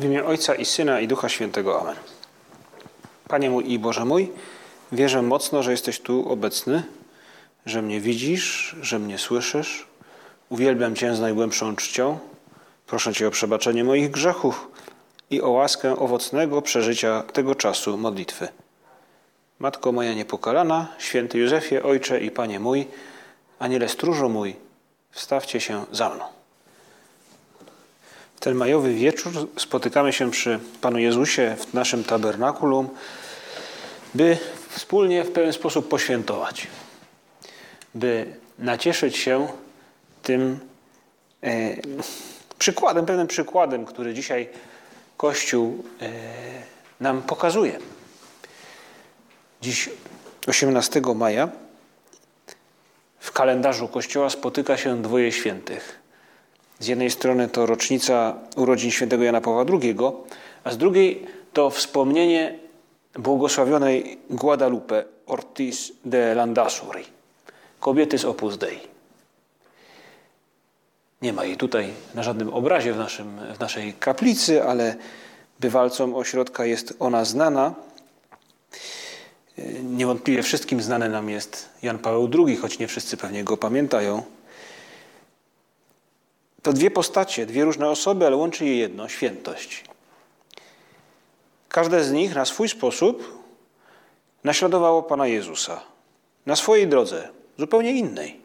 W imię Ojca i Syna i Ducha Świętego. Amen. Panie mój i Boże mój, wierzę mocno, że jesteś tu obecny, że mnie widzisz, że mnie słyszysz. Uwielbiam Cię z najgłębszą czcią. Proszę Cię o przebaczenie moich grzechów i o łaskę owocnego przeżycia tego czasu modlitwy. Matko moja niepokalana, święty Józefie, Ojcze i Panie mój, Aniele stróżo mój, wstawcie się za mną. Ten majowy wieczór spotykamy się przy Panu Jezusie w naszym tabernakulum, by wspólnie w pewien sposób poświętować, by nacieszyć się tym e, przykładem, pewnym przykładem, który dzisiaj Kościół e, nam pokazuje. Dziś 18 maja w kalendarzu Kościoła spotyka się dwoje świętych. Z jednej strony to rocznica urodzin świętego Jana Pawła II, a z drugiej to wspomnienie błogosławionej Guadalupe Ortiz de Landazuri, kobiety z Opus Dei. Nie ma jej tutaj na żadnym obrazie w, naszym, w naszej kaplicy, ale bywalcom ośrodka jest ona znana. Niewątpliwie wszystkim znany nam jest Jan Paweł II, choć nie wszyscy pewnie go pamiętają. To dwie postacie, dwie różne osoby, ale łączy je jedno świętość. Każde z nich na swój sposób naśladowało Pana Jezusa na swojej drodze, zupełnie innej.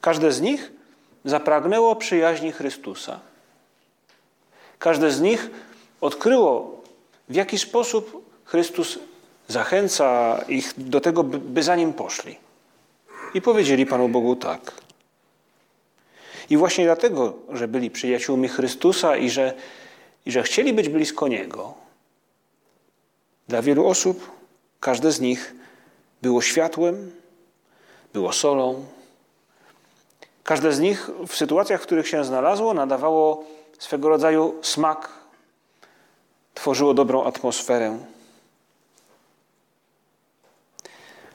Każde z nich zapragnęło przyjaźni Chrystusa. Każde z nich odkryło, w jaki sposób Chrystus zachęca ich do tego, by za nim poszli. I powiedzieli Panu Bogu tak. I właśnie dlatego, że byli przyjaciółmi Chrystusa i że, i że chcieli być blisko Niego, dla wielu osób każde z nich było światłem, było solą. Każde z nich w sytuacjach, w których się znalazło, nadawało swego rodzaju smak, tworzyło dobrą atmosferę.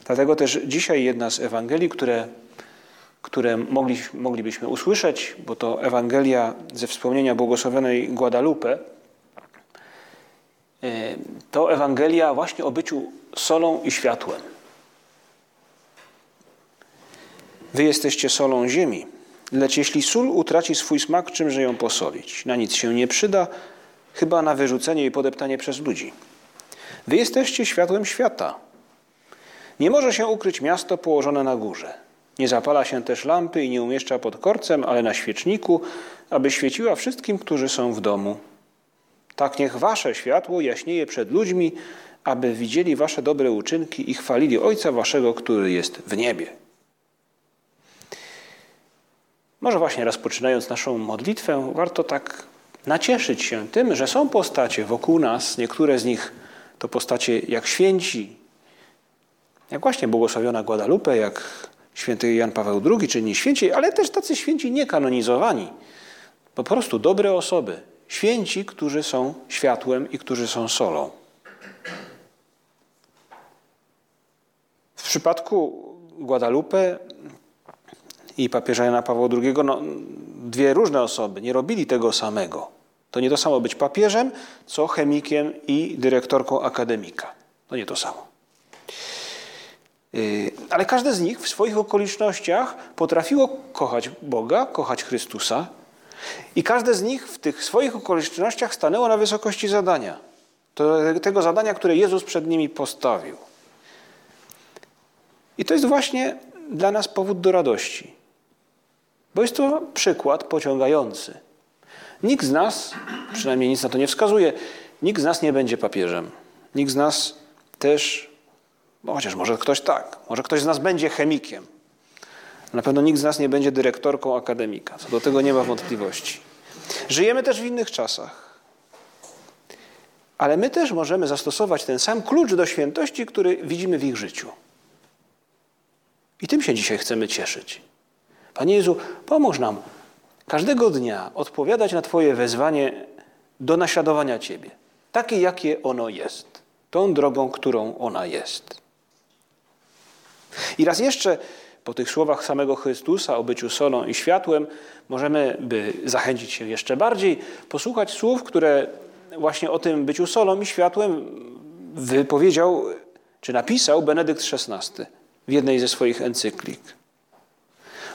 Dlatego też dzisiaj jedna z Ewangelii, które które mogli, moglibyśmy usłyszeć, bo to Ewangelia ze wspomnienia błogosławionej Guadalupe, e, to Ewangelia właśnie o byciu solą i światłem. Wy jesteście solą ziemi, lecz jeśli sól utraci swój smak, czymże ją posolić? Na nic się nie przyda, chyba na wyrzucenie i podeptanie przez ludzi. Wy jesteście światłem świata. Nie może się ukryć miasto położone na górze. Nie zapala się też lampy i nie umieszcza pod korcem, ale na świeczniku, aby świeciła wszystkim, którzy są w domu. Tak niech wasze światło jaśnieje przed ludźmi, aby widzieli wasze dobre uczynki i chwalili Ojca waszego, który jest w niebie. Może właśnie rozpoczynając naszą modlitwę, warto tak nacieszyć się tym, że są postacie wokół nas, niektóre z nich to postacie jak święci, jak właśnie błogosławiona Guadalupe, jak święty Jan Paweł II, czy nie święci, ale też tacy święci niekanonizowani. Po prostu dobre osoby. Święci, którzy są światłem i którzy są solą. W przypadku Guadalupe i papieża Jana Pawła II, no, dwie różne osoby nie robili tego samego. To nie to samo być papieżem, co chemikiem i dyrektorką akademika. To nie to samo. Y, ale każde z nich w swoich okolicznościach potrafiło kochać Boga, kochać Chrystusa, i każde z nich w tych swoich okolicznościach stanęło na wysokości zadania. Tego zadania, które Jezus przed nimi postawił. I to jest właśnie dla nas powód do radości. Bo jest to przykład pociągający. Nikt z nas, przynajmniej nic na to nie wskazuje, nikt z nas nie będzie papieżem. Nikt z nas też bo chociaż może ktoś tak, może ktoś z nas będzie chemikiem. Na pewno nikt z nas nie będzie dyrektorką akademika. Co do tego nie ma wątpliwości. Żyjemy też w innych czasach. Ale my też możemy zastosować ten sam klucz do świętości, który widzimy w ich życiu. I tym się dzisiaj chcemy cieszyć. Panie Jezu, pomóż nam każdego dnia odpowiadać na Twoje wezwanie do naśladowania Ciebie, takie jakie ono jest, tą drogą, którą ona jest. I raz jeszcze po tych słowach samego Chrystusa o byciu solą i światłem, możemy, by zachęcić się jeszcze bardziej, posłuchać słów, które właśnie o tym byciu solą i światłem wypowiedział czy napisał Benedykt XVI w jednej ze swoich encyklik.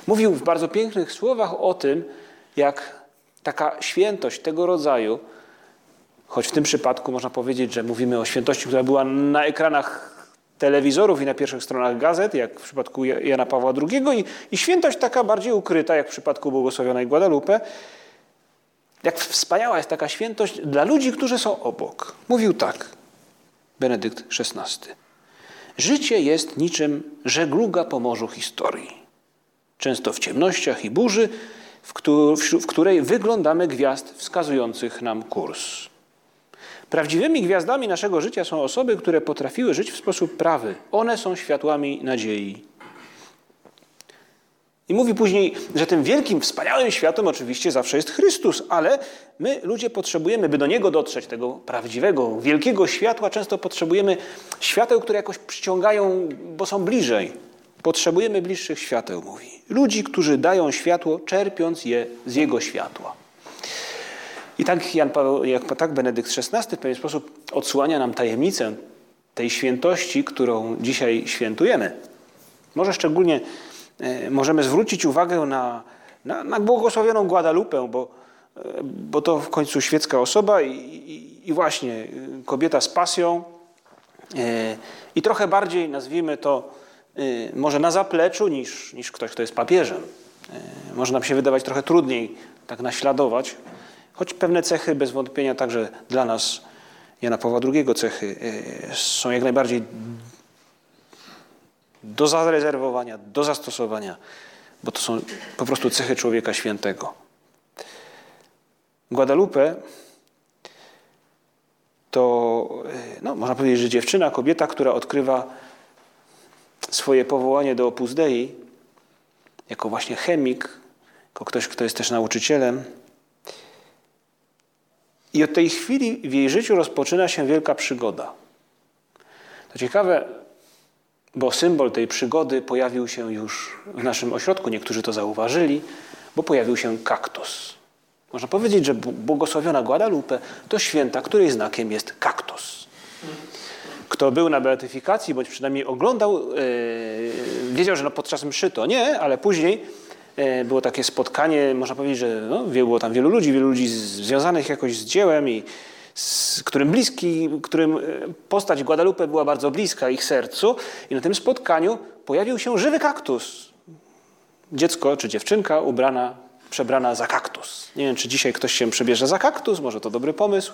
Mówił w bardzo pięknych słowach o tym, jak taka świętość tego rodzaju, choć w tym przypadku można powiedzieć, że mówimy o świętości, która była na ekranach telewizorów i na pierwszych stronach gazet, jak w przypadku Jana Pawła II, i, i świętość taka bardziej ukryta, jak w przypadku błogosławionej Guadalupe. Jak wspaniała jest taka świętość dla ludzi, którzy są obok. Mówił tak Benedykt XVI. Życie jest niczym żegluga po morzu historii. Często w ciemnościach i burzy, w, której wyglądamy gwiazd wskazujących nam kurs. Prawdziwymi gwiazdami naszego życia są osoby, które potrafiły żyć w sposób prawy. One są światłami nadziei. I mówi później, że tym wielkim, wspaniałym światłem oczywiście zawsze jest Chrystus, ale my, ludzie, potrzebujemy, by do Niego dotrzeć, tego prawdziwego, wielkiego światła, często potrzebujemy świateł, które jakoś przyciągają, bo są bliżej. Potrzebujemy bliższych świateł, mówi. Ludzi, którzy dają światło, czerpiąc je z Jego światła. I tak Jan Paweł, jak tak Benedykt XVI w pewien sposób odsłania nam tajemnicę tej świętości, którą dzisiaj świętujemy. Może szczególnie e, możemy zwrócić uwagę na, na, na błogosławioną Guadalupę, bo, e, bo to w końcu świecka osoba i, i, i właśnie e, kobieta z pasją i trochę bardziej, nazwijmy to, może na zapleczu niż, niż ktoś, kto jest papieżem. Może nam się wydawać trochę trudniej tak naśladować, choć pewne cechy bez wątpienia także dla nas, Jana Pawła II, cechy są jak najbardziej do zarezerwowania, do zastosowania, bo to są po prostu cechy człowieka świętego. Guadalupe to, no, można powiedzieć, że dziewczyna, kobieta, która odkrywa swoje powołanie do Opus Dei, jako właśnie chemik, jako ktoś, kto jest też nauczycielem. I od tej chwili w jej życiu rozpoczyna się wielka przygoda. To ciekawe, bo symbol tej przygody pojawił się już w naszym ośrodku. Niektórzy to zauważyli, bo pojawił się kaktus. Można powiedzieć, że błogosławiona Guadalupe to święta, której znakiem jest kaktus. Kto był na beatyfikacji, bądź przynajmniej oglądał, yy, wiedział, że no podczas mszy to nie, ale później było takie spotkanie, można powiedzieć, że no, było tam wielu ludzi, wielu ludzi związanych jakoś z dziełem i z którym bliski, którym e, postać Guadalupe była bardzo bliska ich sercu i na tym spotkaniu pojawił się żywy kaktus. Dziecko czy dziewczynka ubrana, przebrana za kaktus. Nie wiem, czy dzisiaj ktoś się przebierze za kaktus, może to dobry pomysł.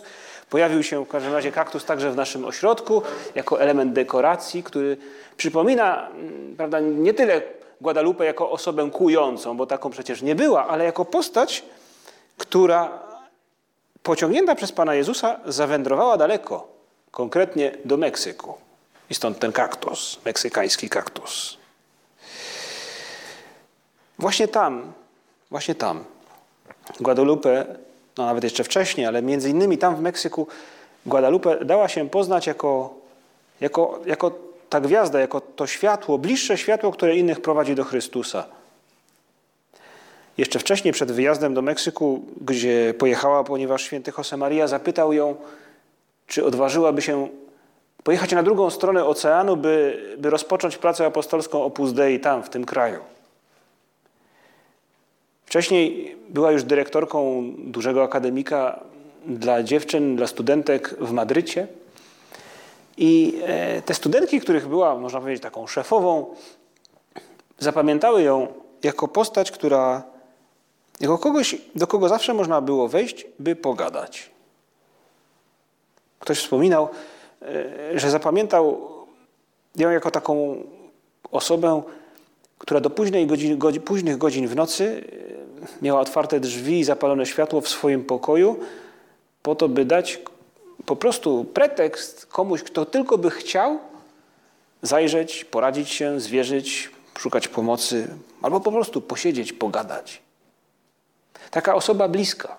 Pojawił się w każdym razie kaktus także w naszym ośrodku jako element dekoracji, który przypomina mm, prawda, nie tyle Guadalupe jako osobę kującą, bo taką przecież nie była, ale jako postać, która pociągnięta przez Pana Jezusa zawędrowała daleko, konkretnie do Meksyku. I stąd ten kaktus, meksykański kaktus. Właśnie tam, właśnie tam, Guadalupe, no nawet jeszcze wcześniej, ale między innymi tam w Meksyku, Guadalupe dała się poznać jako, jako, jako ta gwiazda, jako to światło, bliższe światło, które innych prowadzi do Chrystusa. Jeszcze wcześniej, przed wyjazdem do Meksyku, gdzie pojechała, ponieważ święty Josemaria zapytał ją, czy odważyłaby się pojechać na drugą stronę oceanu, by, by rozpocząć pracę apostolską Opus Dei tam, w tym kraju. Wcześniej była już dyrektorką dużego akademika dla dziewczyn, dla studentek w Madrycie. I e, te studentki, których była, można powiedzieć, taką szefową, zapamiętały ją jako postać, która jako kogoś, do kogo zawsze można było wejść, by pogadać. Ktoś wspominał, e, że zapamiętał ją jako taką osobę, która do późnej godzin, godzin, późnych godzin w nocy e, miała otwarte drzwi i zapalone światło w swoim pokoju, po to, by dać po prostu pretekst komuś, kto tylko by chciał zajrzeć, poradzić się, zwierzyć, szukać pomocy, albo po prostu posiedzieć, pogadać. Taka osoba bliska.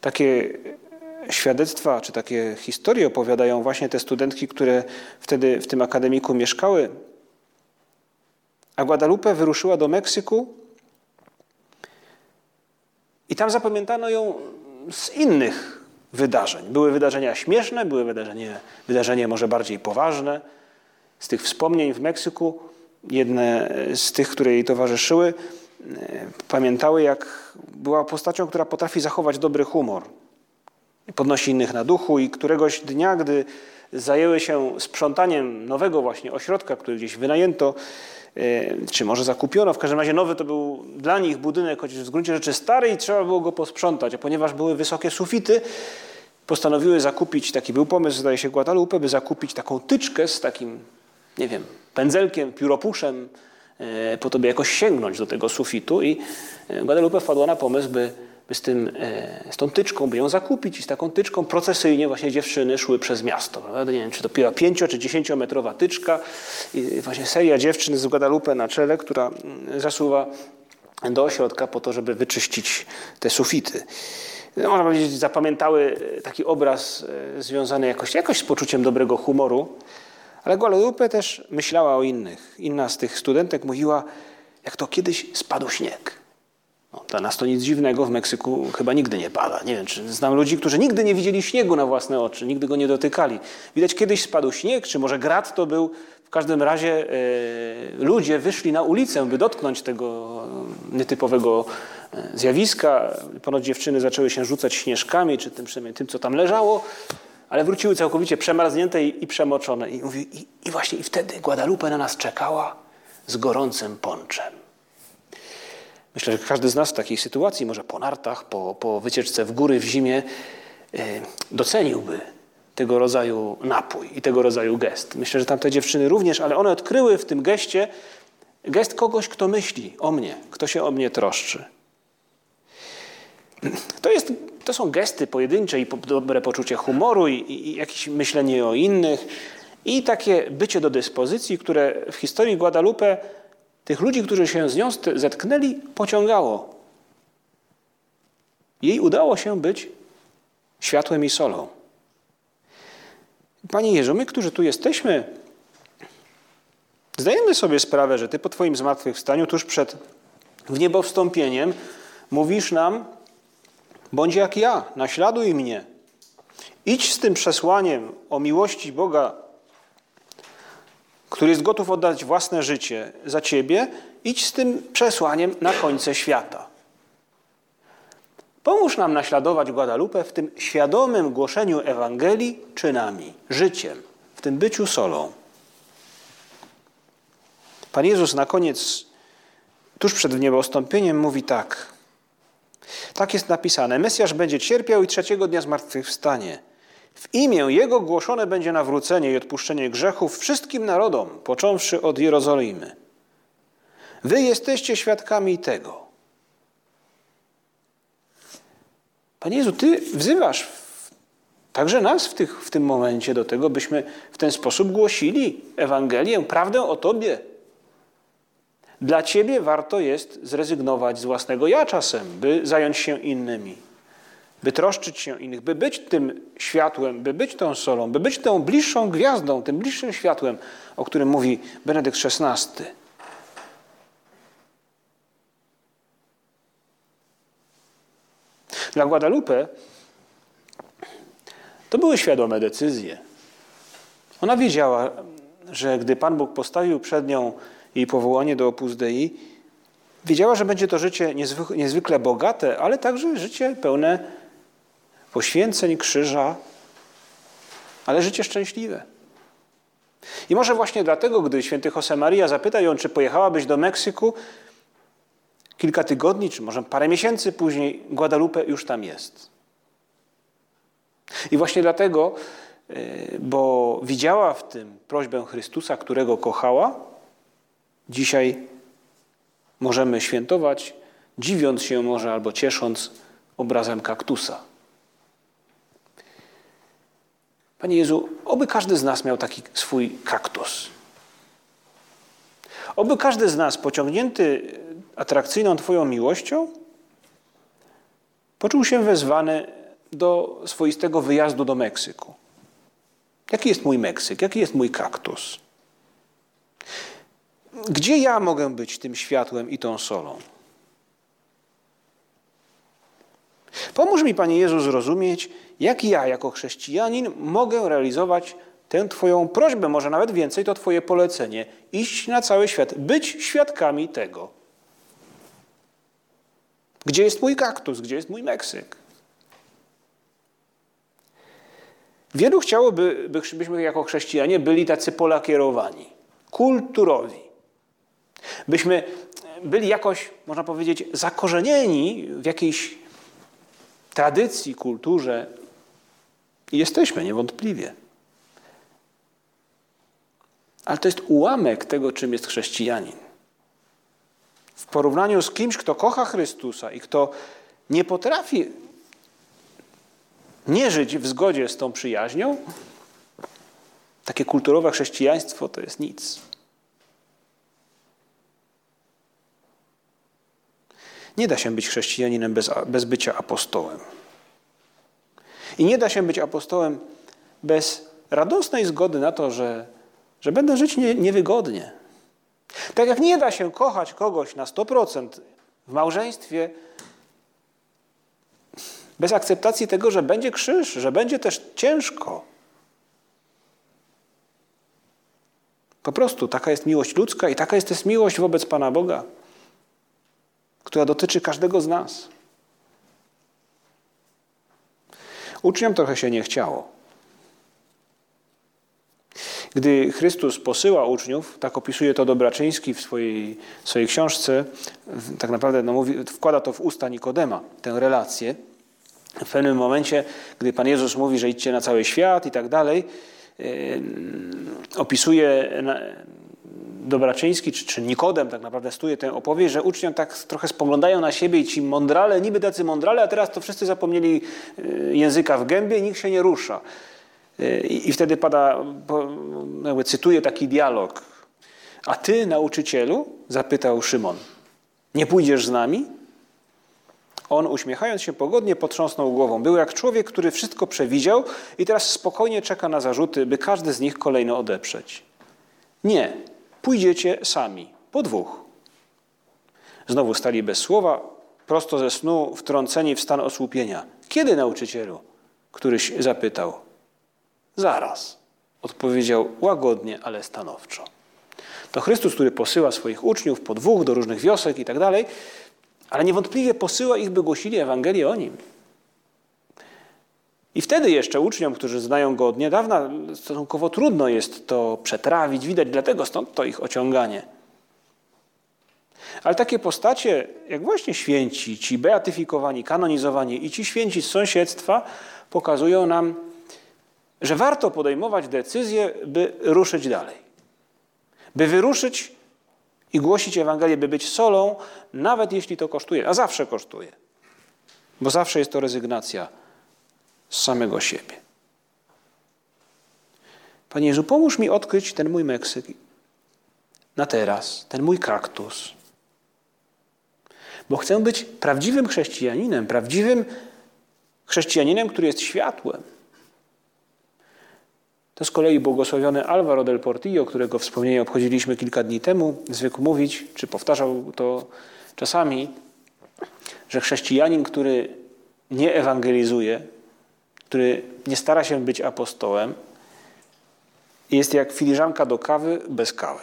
Takie świadectwa, czy takie historie opowiadają właśnie te studentki, które wtedy w tym akademiku mieszkały. A Guadalupe wyruszyła do Meksyku i tam zapamiętano ją z innych wydarzeń. Były wydarzenia śmieszne, były wydarzenia, wydarzenia może bardziej poważne. Z tych wspomnień w Meksyku, jedne z tych, które jej towarzyszyły, e, pamiętały, jak była postacią, która potrafi zachować dobry humor. Podnosi innych na duchu i któregoś dnia, gdy zajęły się sprzątaniem nowego właśnie ośrodka, który gdzieś wynajęto, e, czy może zakupiono. W każdym razie nowy to był dla nich budynek, choć w gruncie rzeczy stary i trzeba było go posprzątać. A ponieważ były wysokie sufity, postanowiły zakupić, taki był pomysł, zdaje się, Guadalupe, by zakupić taką tyczkę z takim, nie wiem, pędzelkiem, pióropuszem, e, po to, by jakoś sięgnąć do tego sufitu i e, Guadalupe wpadła na pomysł, by z, tym, e, z tą tyczką, by ją zakupić i z taką tyczką procesyjnie właśnie dziewczyny szły przez miasto. Prawda? Nie wiem, czy to była pięcio czy dziesięciometrowa tyczka i właśnie seria dziewczyn z Guadalupe na czele, która mm, zasuwa do ośrodka po to, żeby wyczyścić te sufity. No, można powiedzieć, zapamiętały taki obraz e, związany jakoś, jakoś z poczuciem dobrego humoru, ale Guadalupe też myślała o innych. Inna z tych studentek mówiła, jak to kiedyś spadł śnieg. No, dla nas to nic dziwnego, w Meksyku chyba nigdy nie pada. Nie wiem, czy znam ludzi, którzy nigdy nie widzieli śniegu na własne oczy, nigdy go nie dotykali. Widać kiedyś spadł śnieg, czy może grad to był. W każdym razie e, ludzie wyszli na ulicę, by dotknąć tego nietypowego e, zjawiska. Ponoć dziewczyny zaczęły się rzucać śnieżkami, czy tym, przynajmniej tym, co tam leżało, ale wróciły całkowicie przemarznięte i, i przemoczone. I, mówi, i, I właśnie i wtedy Guadalupe na nas czekała z gorącym ponczem. Myślę, że każdy z nas w takiej sytuacji, może po nartach, po, po wycieczce w góry w zimie, e, doceniłby tego rodzaju napój i tego rodzaju gest. Myślę, że tamte dziewczyny również, ale one odkryły w tym geście gest kogoś, kto myśli o mnie, kto się o mnie troszczy. To, jest, to są gesty pojedyncze i dobre poczucie humoru i, i jakieś myślenie o innych i takie bycie do dyspozycji, które w historii Guadalupe tych ludzi, którzy się z nią zetknęli, pociągało. Jej udało się być światłem i solą. Panie Jezu, my, którzy tu jesteśmy, zdajemy sobie sprawę, że Ty po Twoim zmartwychwstaniu, tuż przed wniebowstąpieniem, mówisz nam, bądź jak ja, naśladuj mnie. Idź z tym przesłaniem o miłości Boga który jest gotów oddać własne życie za ciebie, idź z tym przesłaniem na końce świata. Pomóż nam naśladować Guadalupe w tym świadomym głoszeniu Ewangelii czynami, życiem, w tym byciu solą. Pan Jezus na koniec, tuż przed niebostąpieniem, mówi tak. Tak jest napisane: Mesjasz będzie cierpiał i trzeciego dnia zmartwychwstanie. W imię Jego głoszone będzie nawrócenie i odpuszczenie grzechów wszystkim narodom, począwszy od Jerozolimy. Wy jesteście świadkami tego. Panie Jezu, Ty wzywasz także nas w, tych, w tym momencie do tego, byśmy w ten sposób głosili Ewangelię, prawdę o Tobie. Dla Ciebie warto jest zrezygnować z własnego ja czasem, by zająć się innymi by troszczyć się innych, by być tym światłem, by być tą solą, by być tą bliższą gwiazdą, tym bliższym światłem, o którym mówi Benedykt XVI. Dla Guadalupe to były świadome decyzje. Ona wiedziała, że gdy Pan Bóg postawił przed nią jej powołanie do Opus Dei, wiedziała, że będzie to życie niezwykle bogate, ale także życie pełne poświęceń krzyża, ale życie szczęśliwe. I może właśnie dlatego, gdy święty Josemaria zapyta ją, czy pojechałabyś do Meksyku, kilka tygodni, czy może parę miesięcy później, Guadalupe już tam jest. I właśnie dlatego, e, bo widziała w tym prośbę Chrystusa, którego kochała, dzisiaj możemy świętować, dziwiąc się może albo ciesząc obrazem kaktusa. Panie Jezu, oby każdy z nas miał taki swój kaktus. Oby każdy z nas, pociągnięty atrakcyjną Twoją miłością, poczuł się wezwany do swoistego wyjazdu do Meksyku. Jaki jest mój Meksyk? Jaki jest mój kaktus? gdzie ja mogę być tym światłem i tą solą? Pomóż mi, Panie Jezu, zrozumieć, jak ja, jako chrześcijanin, mogę realizować tę Twoją prośbę, może nawet więcej, to Twoje polecenie. Iść na cały świat, być świadkami tego. Gdzie jest mój kaktus? Gdzie jest mój Meksyk? Wielu chciałoby, byśmy jako chrześcijanie byli tacy polakierowani, kulturowi. Byśmy byli jakoś, można powiedzieć, zakorzenieni w jakiejś tradycji, kulturze. Jesteśmy niewątpliwie. Ale to jest ułamek tego, czym jest chrześcijanin. W porównaniu z kimś, kto kocha Chrystusa i kto nie potrafi nie żyć w zgodzie z tą przyjaźnią, takie kulturowe chrześcijaństwo to jest nic. Nie da się być chrześcijaninem bez, bez bycia apostołem. I nie da się być apostołem bez radosnej zgody na to, że, że będę żyć nie, niewygodnie. Tak jak nie da się kochać kogoś na 100% w małżeństwie bez akceptacji tego, że będzie krzyż, że będzie też ciężko. Po prostu taka jest miłość ludzka i taka jest też miłość wobec Pana Boga, która dotyczy każdego z nas. Uczniom trochę się nie chciało. Gdy Chrystus posyła uczniów, tak opisuje to Dobraczyński w swojej, swojej książce, tak naprawdę no, mówi, wkłada to w usta Nikodema, tę relację. W pewnym momencie, gdy Pan Jezus mówi, że idźcie na cały świat i tak dalej, opisuje Dobraczyński czy, czy Nikodem tak naprawdę stuje tę opowieść, że uczniom tak trochę spoglądają na siebie i ci mądrale, niby tacy mądrale, a teraz to wszyscy zapomnieli e, języka w gębie i nikt się nie rusza. I, i wtedy pada, jakby cytuję taki dialog. A ty, nauczycielu, zapytał Szymon, nie pójdziesz z nami? On, uśmiechając się pogodnie, potrząsnął głową. Był jak człowiek, który wszystko przewidział i teraz spokojnie czeka na zarzuty, by każdy z nich kolejno odeprzeć. Nie, pójdziecie sami, po dwóch. Znowu stali bez słowa, prosto ze snu, wtrąceni w stan osłupienia. Kiedy, nauczycielu? Któryś zapytał. Zaraz, odpowiedział łagodnie, ale stanowczo. To Chrystus, który posyła swoich uczniów po dwóch do różnych wiosek i tak dalej, ale niewątpliwie posyła ich, by głosili Ewangelię o Nim. I wtedy jeszcze uczniom, którzy znają go od niedawna, stosunkowo trudno jest to przetrawić, widać, dlatego stąd to ich ociąganie. Ale takie postacie, jak właśnie święci, ci beatyfikowani, kanonizowani i ci święci z sąsiedztwa, pokazują nam, że warto podejmować decyzję, by ruszyć dalej. By wyruszyć i głosić Ewangelię, by być solą, nawet jeśli to kosztuje, a zawsze kosztuje. Bo zawsze jest to rezygnacja z samego siebie. Panie Jezu, pomóż mi odkryć ten mój Meksyk na teraz, ten mój kaktus. Bo chcę być prawdziwym chrześcijaninem, prawdziwym chrześcijaninem, który jest światłem. To z kolei błogosławiony Alvaro del Portillo, którego wspomnienie obchodziliśmy kilka dni temu, zwykł mówić, czy powtarzał to czasami, że chrześcijanin, który nie ewangelizuje, który nie stara się być apostołem, jest jak filiżanka do kawy bez kawy.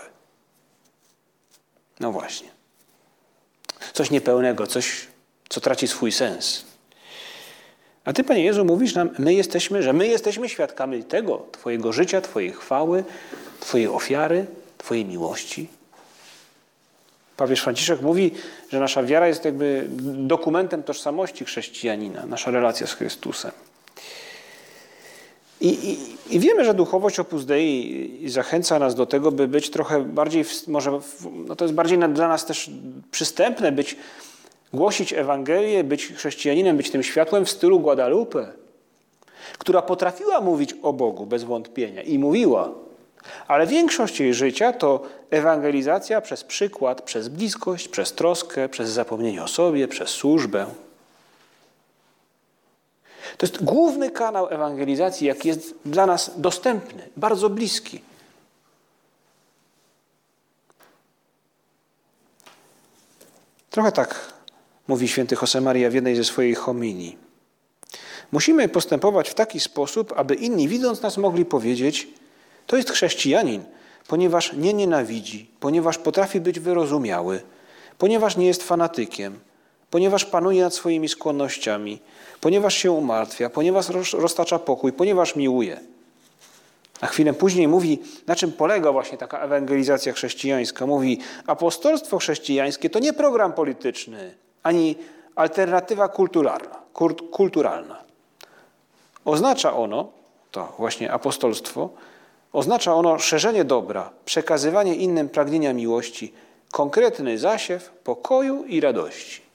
No właśnie. Coś niepełnego, coś, co traci swój sens. A Ty, Panie Jezu, mówisz nam, my jesteśmy, że my jesteśmy świadkami tego, Twojego życia, Twojej chwały, Twojej ofiary, Twojej miłości. Papież Franciszek mówi, że nasza wiara jest jakby dokumentem tożsamości chrześcijanina, nasza relacja z Chrystusem. I, i, I, wiemy, że duchowość Opus Dei zachęca nas do tego, by być trochę bardziej, może no to jest bardziej dla nas też przystępne, być, głosić Ewangelię, być chrześcijaninem, być tym światłem w stylu Guadalupe, która potrafiła mówić o Bogu bez wątpienia i mówiła, ale większość jej życia to ewangelizacja przez przykład, przez bliskość, przez troskę, przez zapomnienie o sobie, przez służbę. To jest główny kanał ewangelizacji, jaki jest dla nas dostępny, bardzo bliski. Trochę tak mówi święty Josemaria w jednej ze swoich homilii. Musimy postępować w taki sposób, aby inni, widząc nas, mogli powiedzieć: To jest chrześcijanin, ponieważ nie nienawidzi, ponieważ potrafi być wyrozumiały, ponieważ nie jest fanatykiem, ponieważ panuje nad swoimi skłonnościami, ponieważ się umartwia, ponieważ roztacza pokój, ponieważ miłuje. A chwilę później mówi, na czym polega właśnie taka ewangelizacja chrześcijańska. Mówi, apostolstwo chrześcijańskie to nie program polityczny, ani alternatywa kulturalna. kulturalna. Oznacza ono, to właśnie apostolstwo, oznacza ono szerzenie dobra, przekazywanie innym pragnienia miłości, konkretny zasiew pokoju i radości.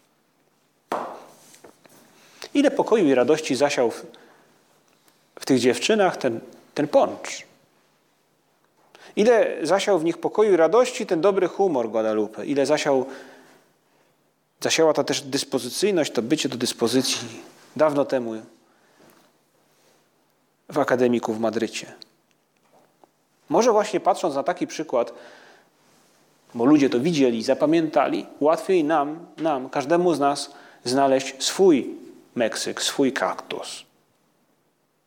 Ile pokoju i radości zasiał w, w tych dziewczynach ten, ten poncz? Ile zasiał w nich pokoju i radości ten dobry humor Guadalupe? Ile zasiał, zasiała ta też dyspozycyjność, to bycie do dyspozycji dawno temu w akademiku w Madrycie? Może właśnie patrząc na taki przykład, bo ludzie to widzieli, zapamiętali, łatwiej nam, nam, każdemu z nas znaleźć swój Meksyk, swój kaktus,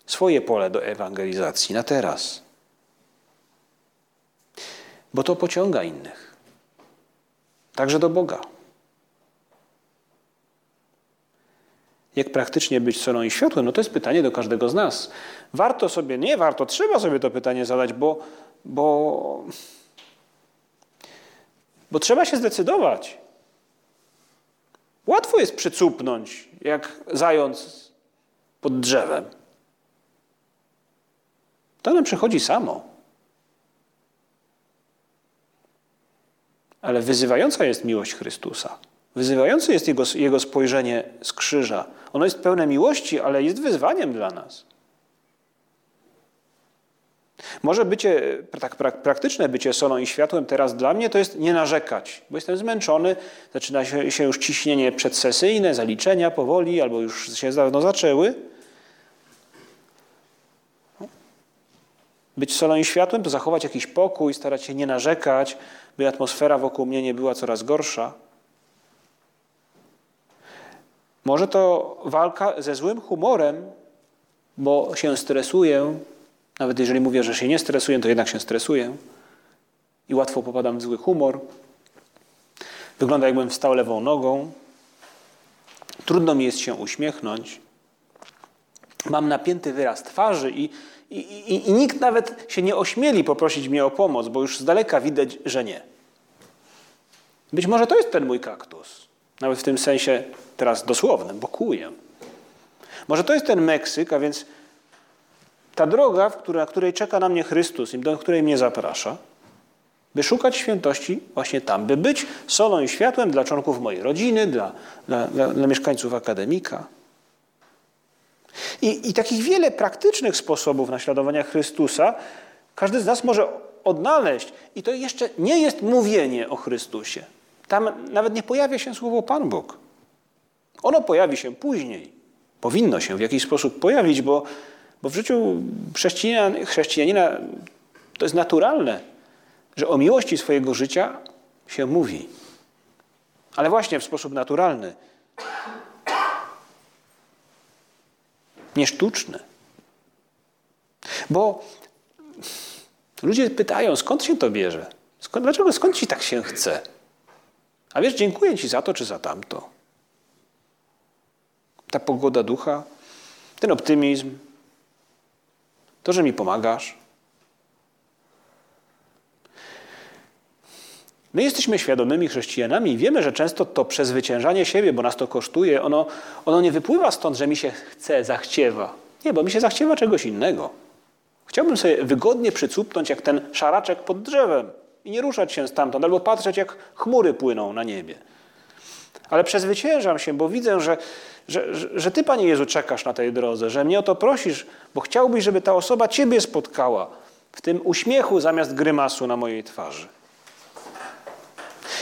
swoje pole do ewangelizacji na teraz. Bo to pociąga innych, także do Boga. Jak praktycznie być solą i światłem? No to jest pytanie do każdego z nas. Warto sobie, nie warto, trzeba sobie to pytanie zadać, bo, bo, bo trzeba się zdecydować. Łatwo jest przycupnąć, jak zając pod drzewem. To nam przychodzi samo. Ale wyzywająca jest miłość Chrystusa. Wyzywające jest jego, jego spojrzenie z krzyża. Ono jest pełne miłości, ale jest wyzwaniem dla nas. Może bycie, tak praktyczne bycie solą i światłem teraz dla mnie to jest nie narzekać, bo jestem zmęczony, zaczyna się, już ciśnienie przedsesyjne, zaliczenia powoli, albo już się dawno zaczęły. Być solą i światłem to zachować jakiś pokój, starać się nie narzekać, by atmosfera wokół mnie nie była coraz gorsza. Może to walka ze złym humorem, bo się stresuję, nawet jeżeli mówię, że się nie stresuję, to jednak się stresuję i łatwo popadam w zły humor. Wygląda jakbym wstał lewą nogą. Trudno mi jest się uśmiechnąć. Mam napięty wyraz twarzy i, i, i, i nikt nawet się nie ośmieli poprosić mnie o pomoc, bo już z daleka widać, że nie. Być może to jest ten mój kaktus. Nawet w tym sensie teraz dosłownym, bo kłuję. Może to jest ten Meksyk, a więc ta droga, na której czeka na mnie Chrystus i do której mnie zaprasza, by szukać świętości właśnie tam, by być solą i światłem dla członków mojej rodziny, dla, dla, dla, dla mieszkańców akademika. I, I takich wiele praktycznych sposobów naśladowania Chrystusa każdy z nas może odnaleźć. I to jeszcze nie jest mówienie o Chrystusie. Tam nawet nie pojawia się słowo Pan Bóg. Ono pojawi się później. Powinno się w jakiś sposób pojawić, bo bo w życiu chrześcijanina, chrześcijanina to jest naturalne, że o miłości swojego życia się mówi. Ale właśnie w sposób naturalny. Nie sztuczny. Bo ludzie pytają, skąd się to bierze? Skąd, dlaczego, skąd ci tak się chce? A wiesz, dziękuję ci za to czy za tamto. Ta pogoda ducha, ten optymizm, to, że mi pomagasz. My jesteśmy świadomymi chrześcijanami i wiemy, że często to przezwyciężanie siebie, bo nas to kosztuje, ono, ono nie wypływa stąd, że mi się chce, zachciewa. Nie, bo mi się zachciewa czegoś innego. Chciałbym sobie wygodnie przycupnąć jak ten szaraczek pod drzewem i nie ruszać się stamtąd, albo patrzeć jak chmury płyną na niebie. Ale przezwyciężam się, bo widzę, że, że, że, Ty, Panie Jezu, czekasz na tej drodze, że mnie o to prosisz, bo chciałbyś, żeby ta osoba Ciebie spotkała w tym uśmiechu zamiast grymasu na mojej twarzy.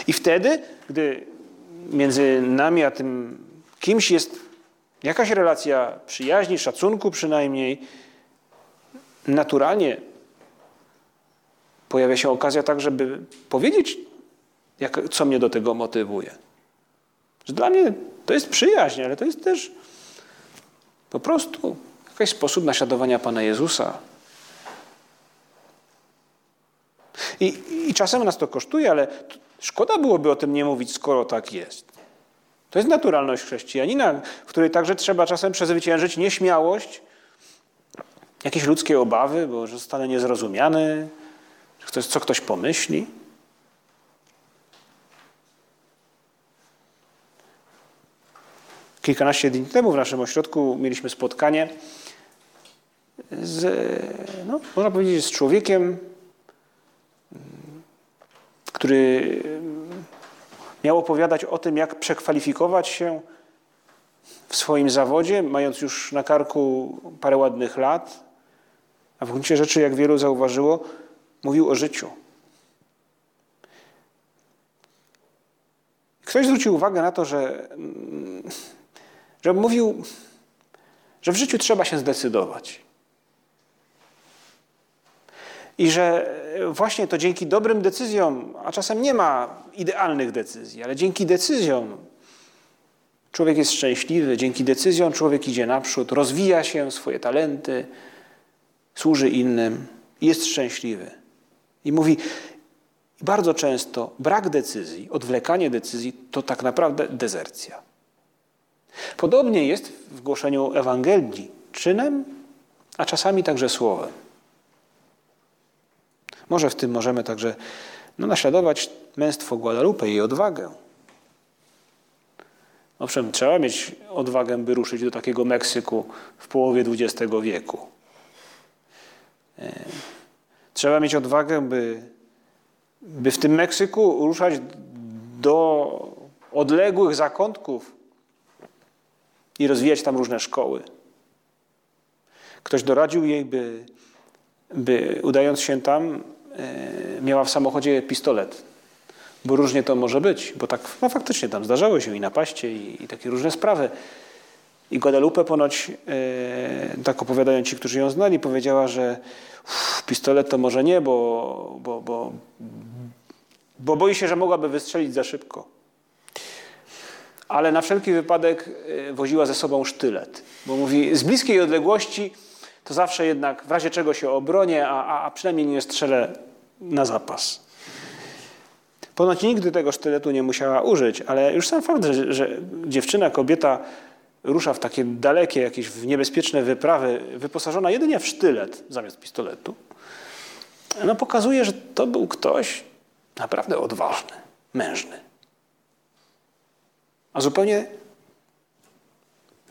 I wtedy, gdy między nami a tym kimś jest jakaś relacja przyjaźni, szacunku przynajmniej, naturalnie pojawia się okazja tak, żeby powiedzieć, jak, co mnie do tego motywuje. Że dla mnie to jest przyjaźń, ale to jest też po prostu jakiś sposób naśladowania Pana Jezusa. I, I czasem nas to kosztuje, ale szkoda byłoby o tym nie mówić, skoro tak jest. To jest naturalność chrześcijanina, w której także trzeba czasem przezwyciężyć nieśmiałość, jakieś ludzkie obawy, bo zostanę niezrozumiany, co ktoś pomyśli. Kilkanaście dni temu w naszym ośrodku mieliśmy spotkanie z, no, można powiedzieć, z człowiekiem, który miał opowiadać o tym, jak przekwalifikować się w swoim zawodzie, mając już na karku parę ładnych lat, a w gruncie rzeczy, jak wielu zauważyło, mówił o życiu. Ktoś zwrócił uwagę na to, że, że mówił, że w życiu trzeba się zdecydować. I że właśnie to dzięki dobrym decyzjom, a czasem nie ma idealnych decyzji, ale dzięki decyzjom człowiek jest szczęśliwy, dzięki decyzjom człowiek idzie naprzód, rozwija się, swoje talenty, służy innym jest szczęśliwy. I mówi, bardzo często brak decyzji, odwlekanie decyzji to tak naprawdę dezercja. Podobnie jest w głoszeniu Ewangelii czynem, a czasami także słowem. Może w tym możemy także no, naśladować męstwo Guadalupe i odwagę. Owszem, trzeba mieć odwagę, by ruszyć do takiego Meksyku w połowie XX wieku. E, trzeba mieć odwagę, by, by w tym Meksyku ruszać do odległych zakątków i rozwijać tam różne szkoły. Ktoś doradził jej, by, by udając się tam, E, miała w samochodzie pistolet. Bo różnie to może być, bo tak no faktycznie tam zdarzały się i napaście, i, i takie różne sprawy. I Guadalupe ponoć, e, tak opowiadają ci, którzy ją znali, powiedziała, że uff, pistolet to może nie, bo, bo, bo, bo boi się, że mogłaby wystrzelić za szybko. Ale na wszelki wypadek e, woziła ze sobą sztylet, bo mówi, z bliskiej odległości to zawsze jednak w razie czego się obronię, a, a przynajmniej nie strzelę na zapas. Ponoć nigdy tego sztyletu nie musiała użyć, ale już sam fakt, że, że dziewczyna, kobieta rusza w takie dalekie, jakieś niebezpieczne wyprawy, wyposażona jedynie w sztylet zamiast pistoletu, no pokazuje, że to był ktoś naprawdę odważny, mężny. A zupełnie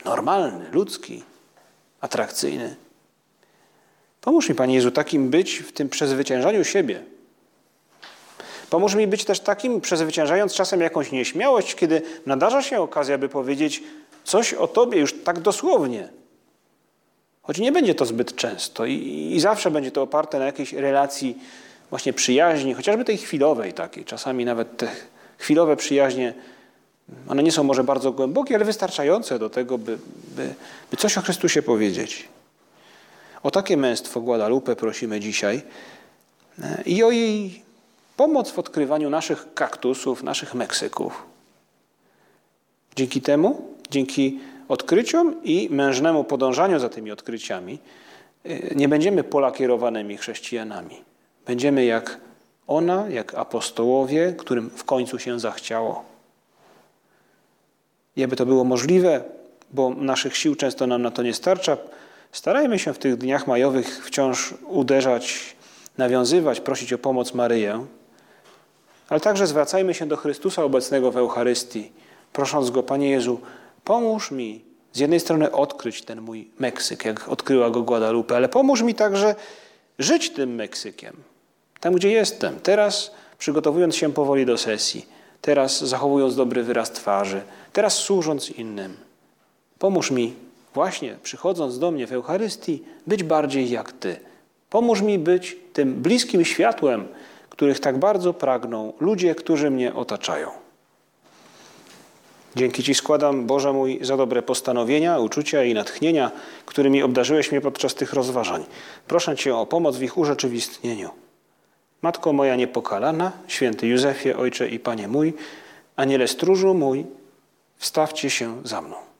normalny, ludzki, atrakcyjny. Pomóż mi, Panie Jezu, takim być w tym przezwyciężaniu siebie. Pomóż mi być też takim, przezwyciężając czasem jakąś nieśmiałość, kiedy nadarza się okazja, by powiedzieć coś o Tobie już tak dosłownie. Choć nie będzie to zbyt często i, i zawsze będzie to oparte na jakiejś relacji właśnie przyjaźni, chociażby tej chwilowej takiej. Czasami nawet te chwilowe przyjaźnie, one nie są może bardzo głębokie, ale wystarczające do tego, by, by, by coś o Chrystusie powiedzieć. O takie męstwo Guadalupe prosimy dzisiaj e, i o jej pomoc w odkrywaniu naszych kaktusów, naszych Meksyków. Dzięki temu, dzięki odkryciom i mężnemu podążaniu za tymi odkryciami, e, nie będziemy polakierowanymi chrześcijanami. Będziemy jak ona, jak apostołowie, którym w końcu się zachciało. I aby to było możliwe, bo naszych sił często nam na to nie starcza, Starajmy się w tych dniach majowych wciąż uderzać, nawiązywać, prosić o pomoc Maryję, ale także zwracajmy się do Chrystusa obecnego w Eucharystii, prosząc Go, Panie Jezu, pomóż mi z jednej strony odkryć ten mój Meksyk, jak odkryła go Guadalupe, ale pomóż mi także żyć tym Meksykiem, tam gdzie jestem, teraz przygotowując się powoli do sesji, teraz zachowując dobry wyraz twarzy, teraz służąc innym. Pomóż mi właśnie przychodząc do mnie w Eucharystii, być bardziej jak Ty. Pomóż mi być tym bliskim światłem, których tak bardzo pragną ludzie, którzy mnie otaczają. Dzięki Ci składam, Boże mój, za dobre postanowienia, uczucia i natchnienia, którymi obdarzyłeś mnie podczas tych rozważań. Proszę Cię o pomoc w ich urzeczywistnieniu. Matko moja niepokalana, święty Józefie, Ojcze i Panie mój, Aniele stróżu mój, Wstawcie się za mną.